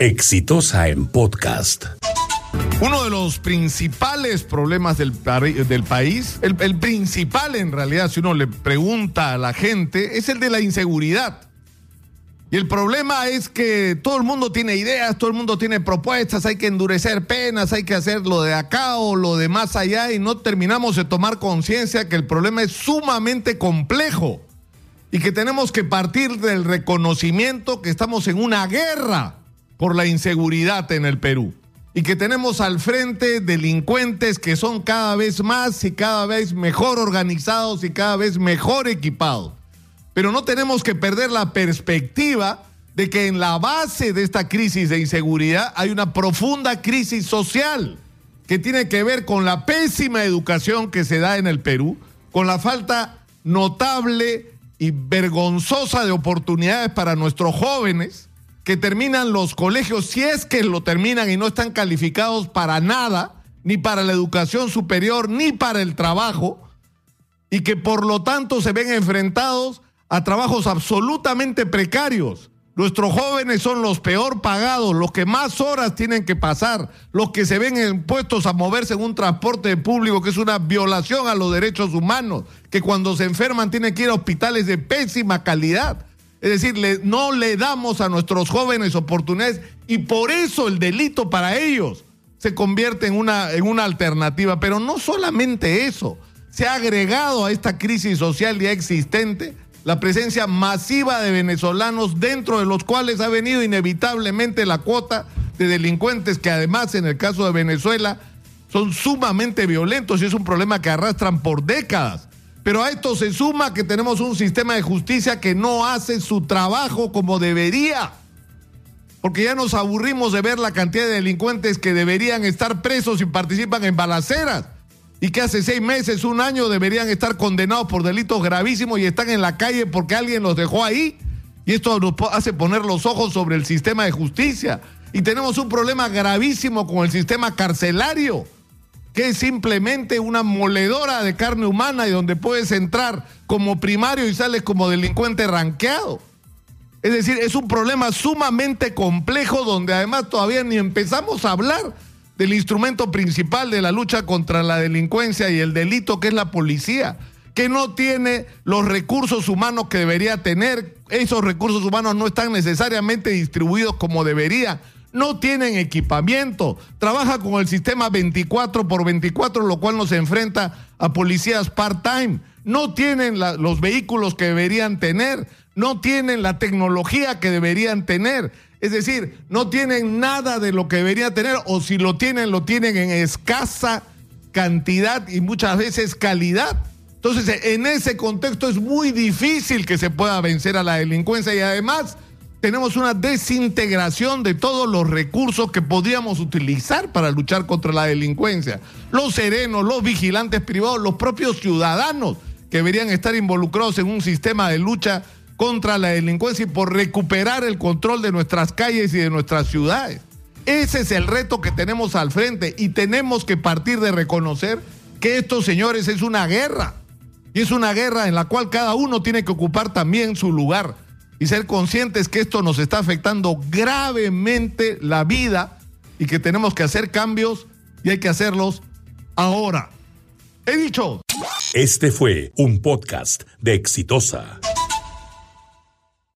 Exitosa en podcast. Uno de los principales problemas del, del país, el, el, principal en realidad, si uno le pregunta a la gente, es el de la inseguridad. Y el problema es que todo el mundo tiene ideas, todo el mundo tiene propuestas, hay que endurecer penas, hay que hacer lo de acá o lo de más allá y no terminamos de tomar conciencia que el problema es sumamente complejo y que tenemos que partir del reconocimiento que estamos en una guerra por la inseguridad en el Perú y que tenemos al frente delincuentes que son cada vez más y cada vez mejor organizados y cada vez mejor equipados. Pero no tenemos que perder la perspectiva de que en la base de esta crisis de inseguridad hay una profunda crisis social que tiene que ver con la pésima educación que se da en el Perú, con la falta notable y vergonzosa de oportunidades para nuestros jóvenes que terminan los colegios, si es que lo terminan y no están calificados para nada, ni para la educación superior, ni para el trabajo, y que por lo tanto se ven enfrentados a trabajos absolutamente precarios. Nuestros jóvenes son los peor pagados, los que más horas tienen que pasar, los que se ven impuestos a moverse en un transporte público que es una violación a los derechos humanos, que cuando se enferman tienen que ir a hospitales de pésima calidad. Es decir, no le damos a nuestros jóvenes oportunidades y por eso el delito para ellos se convierte en una, en una alternativa. Pero no solamente eso, se ha agregado a esta crisis social ya existente la presencia masiva de venezolanos dentro de los cuales ha venido inevitablemente la cuota de delincuentes que además en el caso de Venezuela son sumamente violentos y es un problema que arrastran por décadas. Pero a esto se suma que tenemos un sistema de justicia que no hace su trabajo como debería. Porque ya nos aburrimos de ver la cantidad de delincuentes que deberían estar presos y participan en balaceras y que hace seis meses, un año deberían estar condenados por delitos gravísimos y están en la calle porque alguien los dejó ahí. Y esto nos hace poner los ojos sobre el sistema de justicia. Y tenemos un problema gravísimo con el sistema carcelario, que es simplemente una moledora de carne humana y donde puedes entrar como primario y sales como delincuente ranqueado. Es decir, es un problema sumamente complejo donde además todavía ni empezamos a hablar del instrumento principal de la lucha contra la delincuencia y el delito que es la policía, que no tiene los recursos humanos que debería tener. Esos recursos humanos no están necesariamente distribuidos como debería. No tienen equipamiento, trabaja con el sistema 24 por 24, lo cual nos enfrenta a policías part-time. No tienen los vehículos que deberían tener, no tienen la tecnología que deberían tener es decir, no tienen nada de lo que debería tener o si lo tienen, lo tienen en escasa cantidad y muchas veces calidad. Entonces, en ese contexto es muy difícil que se pueda vencer a la delincuencia y además tenemos una desintegración de todos los recursos que podríamos utilizar para luchar contra la delincuencia. Los serenos, los vigilantes privados, los propios ciudadanos que deberían estar involucrados en un sistema de lucha contra la delincuencia y por recuperar el control de nuestras calles y de nuestras ciudades. Ese es el reto que tenemos al frente y tenemos que partir de reconocer que esto, señores, es una guerra. Y es una guerra en la cual cada uno tiene que ocupar también su lugar y ser conscientes que esto nos está afectando gravemente la vida y que tenemos que hacer cambios y hay que hacerlos ahora. He dicho. Este fue un podcast de Exitosa.